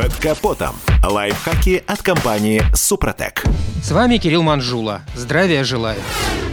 Под капотом. Лайфхаки от компании «Супротек». С вами Кирилл Манжула. Здравия желаю.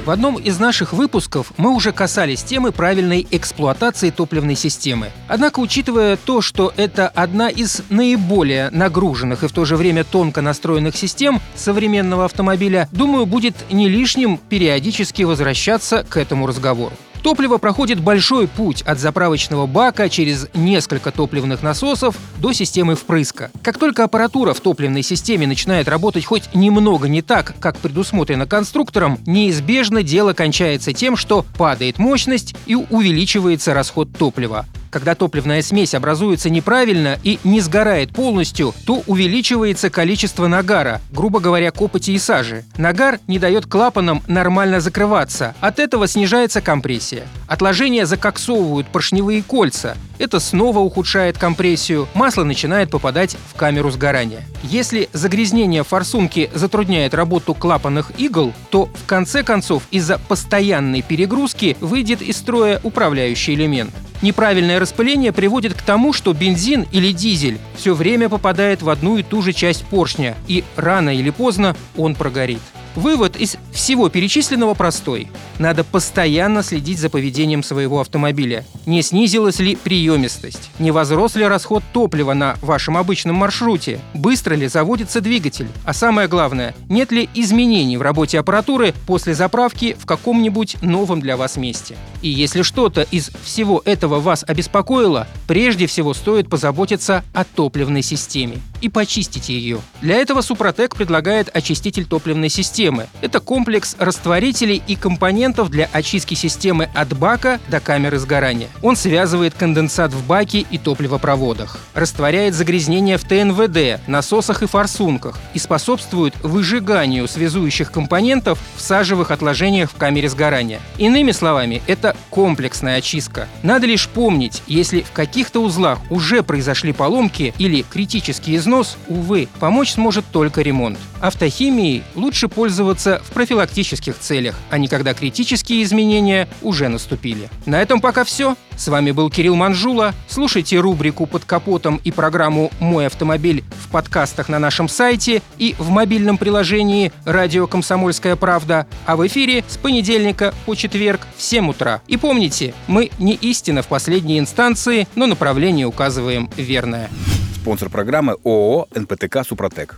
В одном из наших выпусков мы уже касались темы правильной эксплуатации топливной системы. Однако, учитывая то, что это одна из наиболее нагруженных и в то же время тонко настроенных систем современного автомобиля, думаю, будет не лишним периодически возвращаться к этому разговору. Топливо проходит большой путь от заправочного бака через несколько топливных насосов до системы впрыска. Как только аппаратура в топливной системе начинает работать хоть немного не так, как предусмотрено конструктором, неизбежно дело кончается тем, что падает мощность и увеличивается расход топлива. Когда топливная смесь образуется неправильно и не сгорает полностью, то увеличивается количество нагара, грубо говоря, копоти и сажи. Нагар не дает клапанам нормально закрываться, от этого снижается компрессия. Отложения закоксовывают поршневые кольца, это снова ухудшает компрессию, масло начинает попадать в камеру сгорания. Если загрязнение форсунки затрудняет работу клапанных игл, то в конце концов из-за постоянной перегрузки выйдет из строя управляющий элемент. Неправильное распыление приводит к тому, что бензин или дизель все время попадает в одну и ту же часть поршня, и рано или поздно он прогорит. Вывод из всего перечисленного простой. Надо постоянно следить за поведением своего автомобиля. Не снизилась ли приемистость? Не возрос ли расход топлива на вашем обычном маршруте? Быстро ли заводится двигатель? А самое главное, нет ли изменений в работе аппаратуры после заправки в каком-нибудь новом для вас месте? И если что-то из всего этого вас обеспокоило, прежде всего стоит позаботиться о топливной системе и почистить ее. Для этого Супротек предлагает очиститель топливной системы. Это комплекс растворителей и компонентов для очистки системы от бака до камеры сгорания. Он связывает конденсат в баке и топливопроводах, растворяет загрязнения в ТНВД, насосах и форсунках и способствует выжиганию связующих компонентов в сажевых отложениях в камере сгорания. Иными словами, это комплексная очистка. Надо лишь помнить, если в каких-то узлах уже произошли поломки или критические износ, увы, помочь сможет только ремонт. Автохимией лучше пользоваться в профилактических целях, а не когда критические изменения уже наступили. На этом пока все. С вами был Кирилл Манжула. Слушайте рубрику «Под капотом» и программу «Мой автомобиль» в подкастах на нашем сайте и в мобильном приложении «Радио Комсомольская правда», а в эфире с понедельника по четверг в 7 утра. И помните, мы не истина в последней инстанции, но направление указываем верное. Спонсор программы ООО «НПТК Супротек».